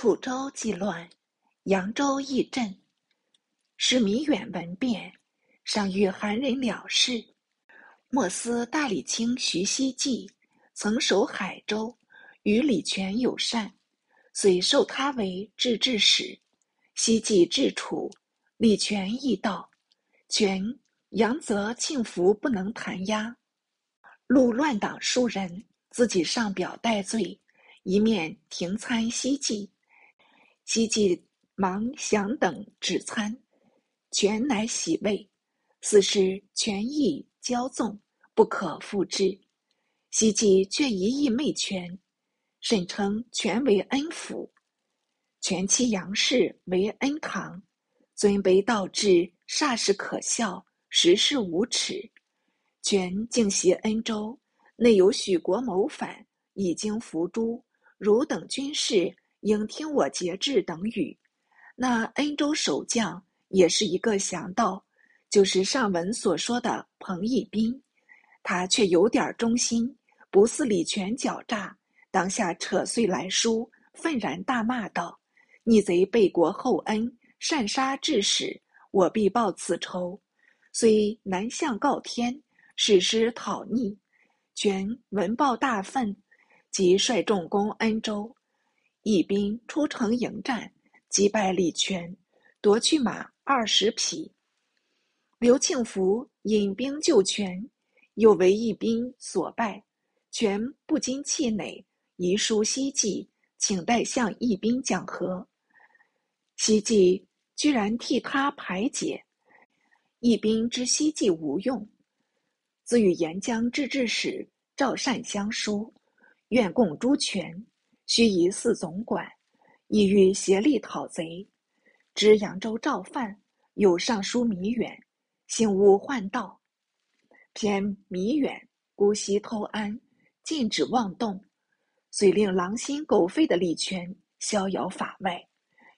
楚州既乱，扬州亦震。使弥远闻变，上谕韩人了事。莫思大理卿徐熙记曾守海州，与李全友善，遂授他为制治使。熙记至楚，李全亦到，全杨则庆福不能弹压，录乱党数人，自己上表戴罪，一面停参西记。西记忙降等止参。全乃喜慰，此时权意骄纵，不可复之。希冀却一意媚权，甚称权为恩抚，权妻杨氏为恩堂，尊卑倒置，煞是可笑，实是无耻。权竟袭恩州，内有许国谋反，已经伏诛。汝等军士应听我节制等语。那恩州守将。也是一个降道，就是上文所说的彭义斌，他却有点忠心，不似李全狡诈。当下扯碎来书，愤然大骂道：“逆贼背国厚恩，擅杀致使，我必报此仇。”虽南向告天，使师讨逆，全闻报大愤，即率众攻恩州。义兵出城迎战，击败李全，夺去马。二十匹。刘庆福引兵救全，又为义兵所败，全不禁气馁，遗书希冀，请代向义兵讲和。希冀居然替他排解，义兵知希冀无用，自与沿江制置使赵善相书，愿共诛权，须以四总管，意欲协力讨贼。知扬州赵范。有尚书弥远，幸勿患道。偏弥远姑息偷安，禁止妄动，遂令狼心狗肺的李全逍遥法外。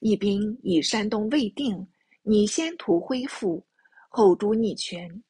义兵以山东未定，拟先图恢复，后诛逆权。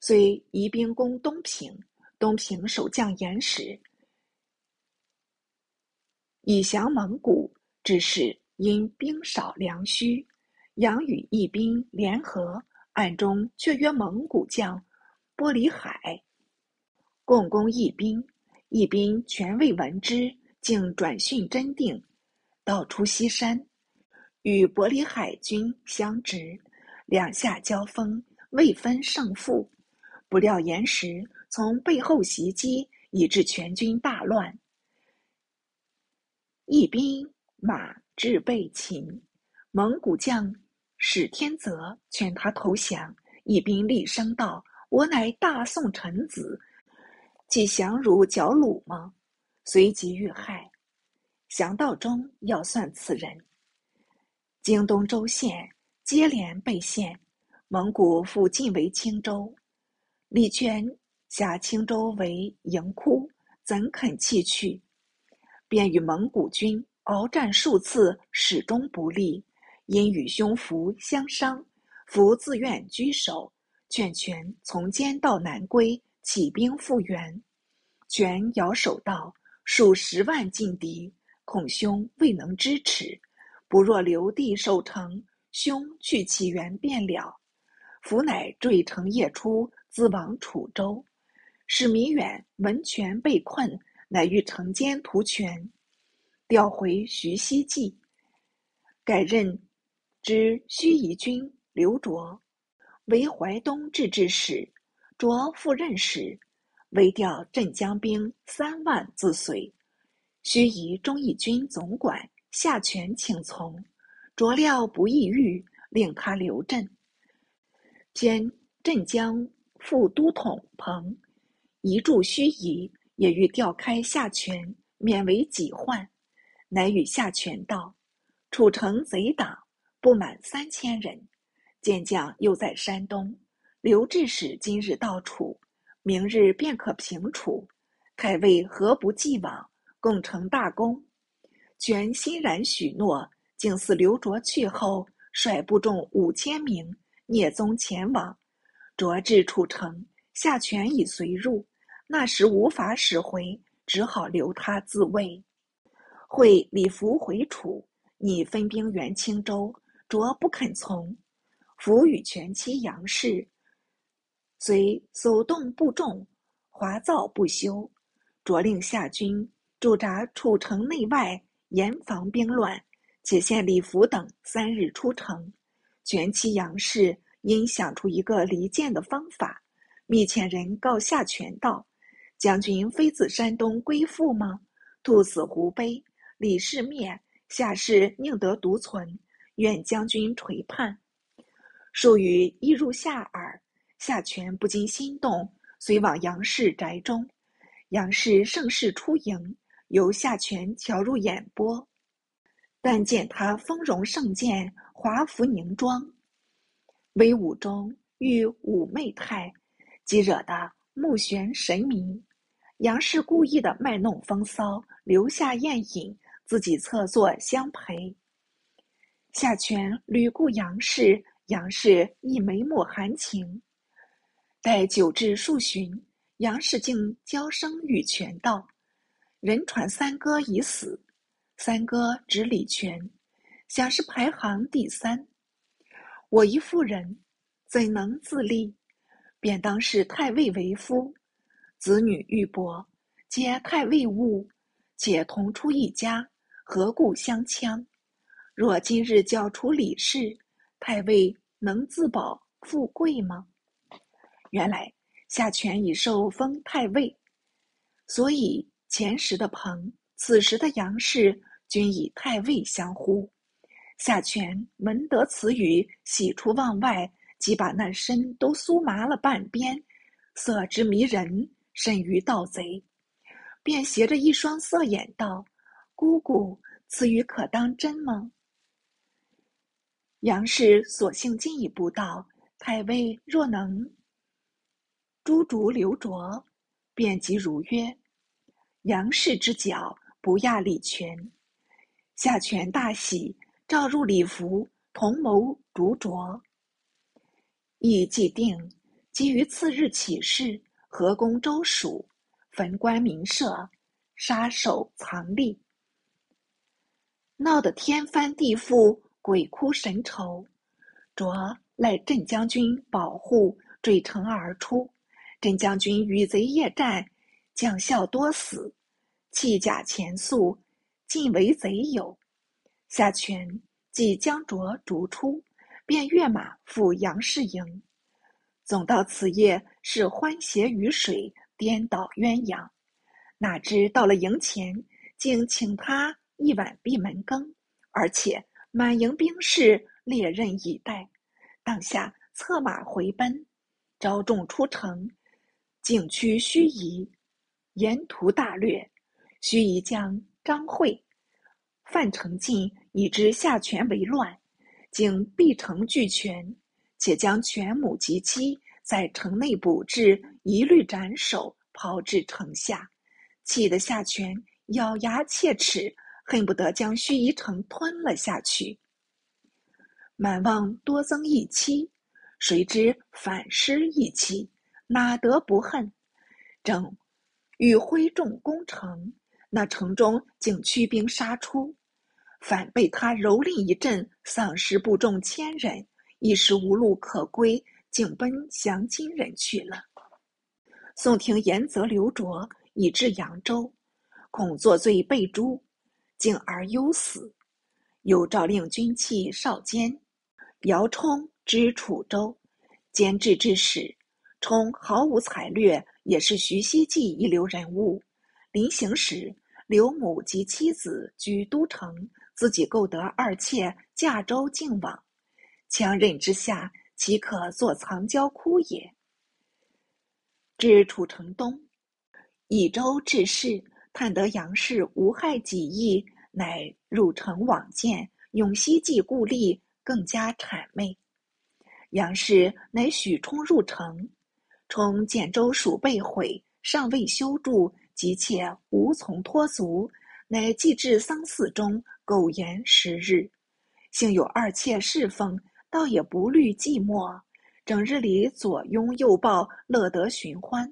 遂移兵攻东平，东平守将严实以降蒙古，只是因兵少粮虚。杨与义兵联合，暗中却约蒙古将波里海共攻义兵。义兵全未闻之，竟转讯真定，到出西山，与伯里海军相执，两下交锋，未分胜负。不料岩石从背后袭击，以致全军大乱。义兵马至被擒，蒙古将。史天泽劝他投降，义兵厉声道：“我乃大宋臣子，岂降如剿虏吗？”随即遇害。降道中要算此人。京东州县接连被陷，蒙古复进为青州。李全下青州为营窟，怎肯弃去？便与蒙古军鏖战数次，始终不利。因与兄福相伤，福自愿居守，劝权从监道南归，起兵复原。权摇手道：“数十万劲敌，恐兄未能支持。不若留地守城，兄去其援便了。”福乃坠城夜出，自往楚州。使弥远闻权被困，乃欲城监图权，调回徐熙记，改任。知盱眙军刘卓为淮东制置使，卓赴任时，微调镇江兵三万自随。盱眙忠义军总管下权请从，卓料不易遇，令他留镇。兼镇江副都统彭移驻盱眙，也欲调开下权，免为己患。乃与下权道：楚城贼党。不满三千人，见将又在山东。刘志使今日到楚，明日便可平楚。太尉何不继往，共成大功？权欣然许诺。竟似刘卓去后，率部众五千名聂宗前往。卓至楚城，夏权已随入。那时无法使回，只好留他自卫。会李福回楚，拟分兵援青州，卓不肯从。福与全妻杨氏，虽走动不重，华造不休。着令下军驻扎楚城内外，严防兵乱。且限李福等三日出城。全妻杨氏因想出一个离间的方法，密遣人告夏权道：“将军非自山东归附吗？兔死狐悲，李氏灭，夏氏宁得独存？愿将军垂判。”数语一入夏耳，夏权不禁心动，遂往杨氏宅中。杨氏盛世出迎，由夏权巧入眼波，但见他丰容盛健，华服凝妆，威武中遇妩媚态，即惹得目眩神迷。杨氏故意的卖弄风骚，留下宴饮，自己侧坐相陪。夏权屡顾杨氏。杨氏亦眉目含情，待酒至数巡，杨氏竟娇声与权道：“人传三哥已死，三哥指李全，想是排行第三。我一妇人，怎能自立？便当是太尉为夫，子女玉帛，皆太尉物，且同出一家，何故相戕？若今日交出李氏。”太尉能自保富贵吗？原来夏权已受封太尉，所以前时的彭，此时的杨氏均以太尉相呼。夏权闻得此语，喜出望外，即把那身都酥麻了半边，色之迷人，甚于盗贼，便斜着一双色眼道：“姑姑，此语可当真吗？”杨氏索性进一步道：“太尉若能诛逐刘卓，便即如约。杨氏之脚不亚李全。夏权大喜，召入礼服，同谋逐卓。议既定，即于次日起事，合攻周蜀，焚关民舍，杀首藏匿，闹得天翻地覆。”鬼哭神愁，卓赖镇将军保护，坠城而出。镇将军与贼夜战，将校多死，弃甲前宿，尽为贼友。夏权即将卓逐出，便跃马赴杨氏营。总到此夜是欢谐雨水，颠倒鸳鸯。哪知到了营前，竟请他一碗闭门羹，而且。满营兵士列阵以待，当下策马回奔，招众出城，景区盱眙，沿途大掠。盱眙将张惠、范成进已知下权为乱，竟闭城俱全，且将全母及妻在城内捕至，一律斩首，抛至城下，气得夏权咬牙切齿。恨不得将盱眙城吞了下去。满望多增一妻，谁知反失一妻，哪得不恨？正欲挥众攻城，那城中竟驱兵杀出，反被他蹂躏一阵，丧失部众千人，一时无路可归，竟奔降金人去了。宋廷严责刘卓，以至扬州，恐作罪被诛。竟而忧死，又诏令军器少监姚冲知楚州，监制之使。冲毫无才略，也是徐熙冀一流人物。临行时，刘母及妻子居都城，自己购得二妾驾舟进往。强忍之下，岂可作藏娇哭也？至楚城东，以州治事。探得杨氏无害己意，乃入城往见，永熙既故吏，更加谄媚。杨氏乃许冲入城，冲见州署被毁，尚未修筑，急切无从脱足，乃寄至丧寺中苟延十日。幸有二妾侍奉，倒也不虑寂寞，整日里左拥右抱，乐得寻欢。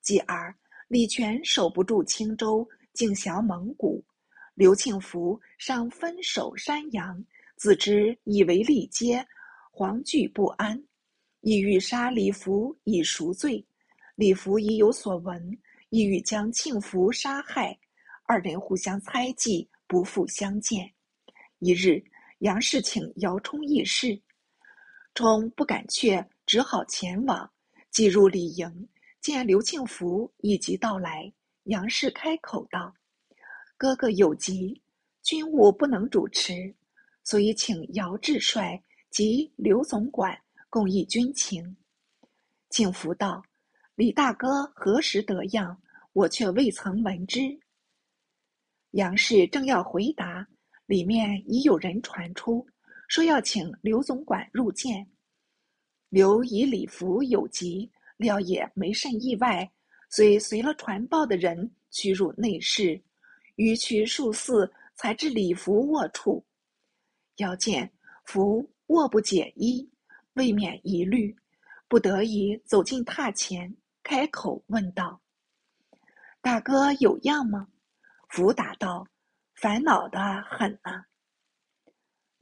继而。李全守不住青州，竟降蒙古，刘庆福上分守山阳，自知以为力竭，惶惧不安，意欲杀李福以赎罪。李福已有所闻，意欲将庆福杀害。二人互相猜忌，不复相见。一日，杨氏请姚冲议事，冲不敢却，只好前往。即入李营，见刘庆福以及到来，杨氏开口道：“哥哥有急。”军务不能主持，所以请姚志帅及刘总管共议军情。庆福道：“李大哥何时得恙？我却未曾闻之。”杨氏正要回答，里面已有人传出，说要请刘总管入见。刘以礼服有急，料也没甚意外，遂随了传报的人去入内室，逾去数次。才至礼服卧处，要见服卧不解衣，未免疑虑，不得已走进榻前，开口问道：“大哥有恙吗？”福答道：“烦恼的很啊。”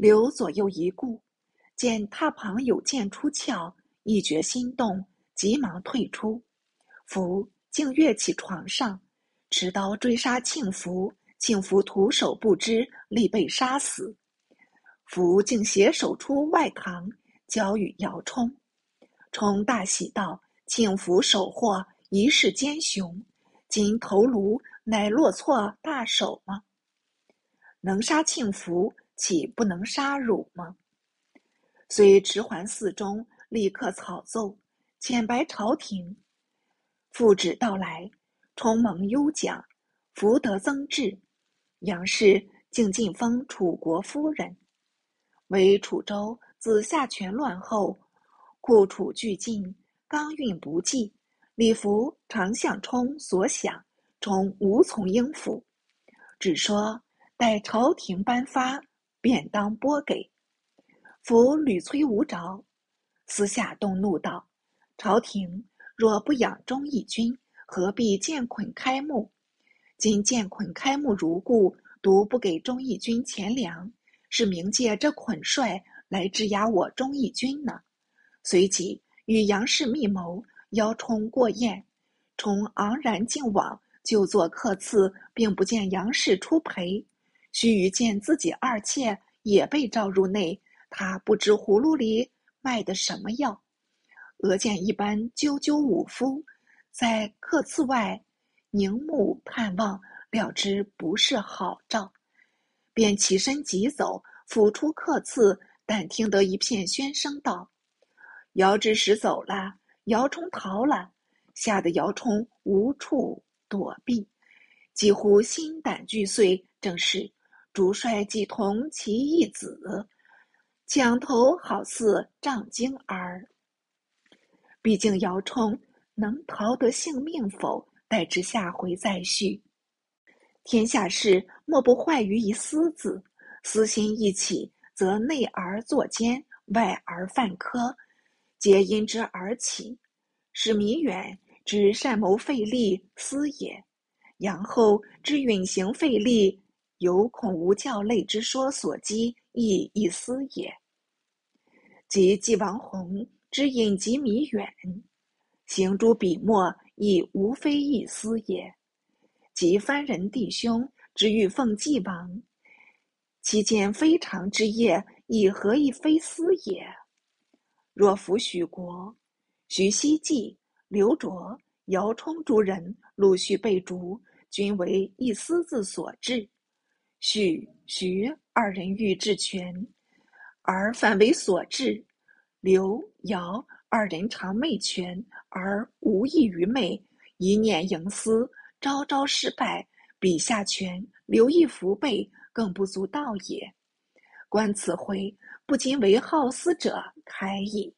刘左右一顾，见榻旁有剑出鞘，一觉心动，急忙退出。福竟跃起床上，持刀追杀庆福。庆福徒手不知，力被杀死。福竟携手出外堂，交与姚冲。冲大喜道：“庆福手获，一世奸雄。今头颅乃落错大手吗？能杀庆福，岂不能杀汝吗？”遂迟还寺中，立刻草奏，遣白朝廷。复旨到来，冲蒙优奖，福德增至。杨氏竟晋封楚国夫人，为楚州自夏权乱后，故楚俱尽，刚运不济。李福常向冲所想，冲无从应付，只说待朝廷颁发，便当拨给。福屡催无着，私下动怒道：“朝廷若不养忠义军，何必建捆开幕？”今见捆开幕如故，独不给忠义军钱粮，是明借这捆帅来质押我忠义军呢。随即与杨氏密谋，邀冲过宴。冲昂然进往，就做客次，并不见杨氏出陪。须臾见自己二妾也被召入内，他不知葫芦里卖的什么药。俄见一般赳赳武夫，在客次外。凝目盼望，料知不是好兆，便起身急走，抚出客次。但听得一片喧声道：“姚之使走了，姚冲逃了。”吓得姚冲无处躲避，几乎心胆俱碎。正是主帅即同其义子，抢头好似仗精儿。毕竟姚冲能逃得性命否？待至下回再续。天下事莫不坏于一私字，私心一起，则内而作奸，外而犯科，皆因之而起。使弥远之善谋费力，私也；杨后之允行费力，犹恐无教类之说所激，亦一私也。及纪王弘之隐疾弥远，行诸笔墨。亦无非一私也，即藩人弟兄之欲奉纪王，其见非常之业，亦何以非私也？若服许国、徐熙济、刘卓、姚冲诸人陆续被逐，均为一私自所致。许、徐二人欲治权，而反为所致；刘、姚。二人常昧权而无益于昧，一念营私，朝朝失败。彼下权，留意福备，更不足道也。观此回，不禁为好思者开矣。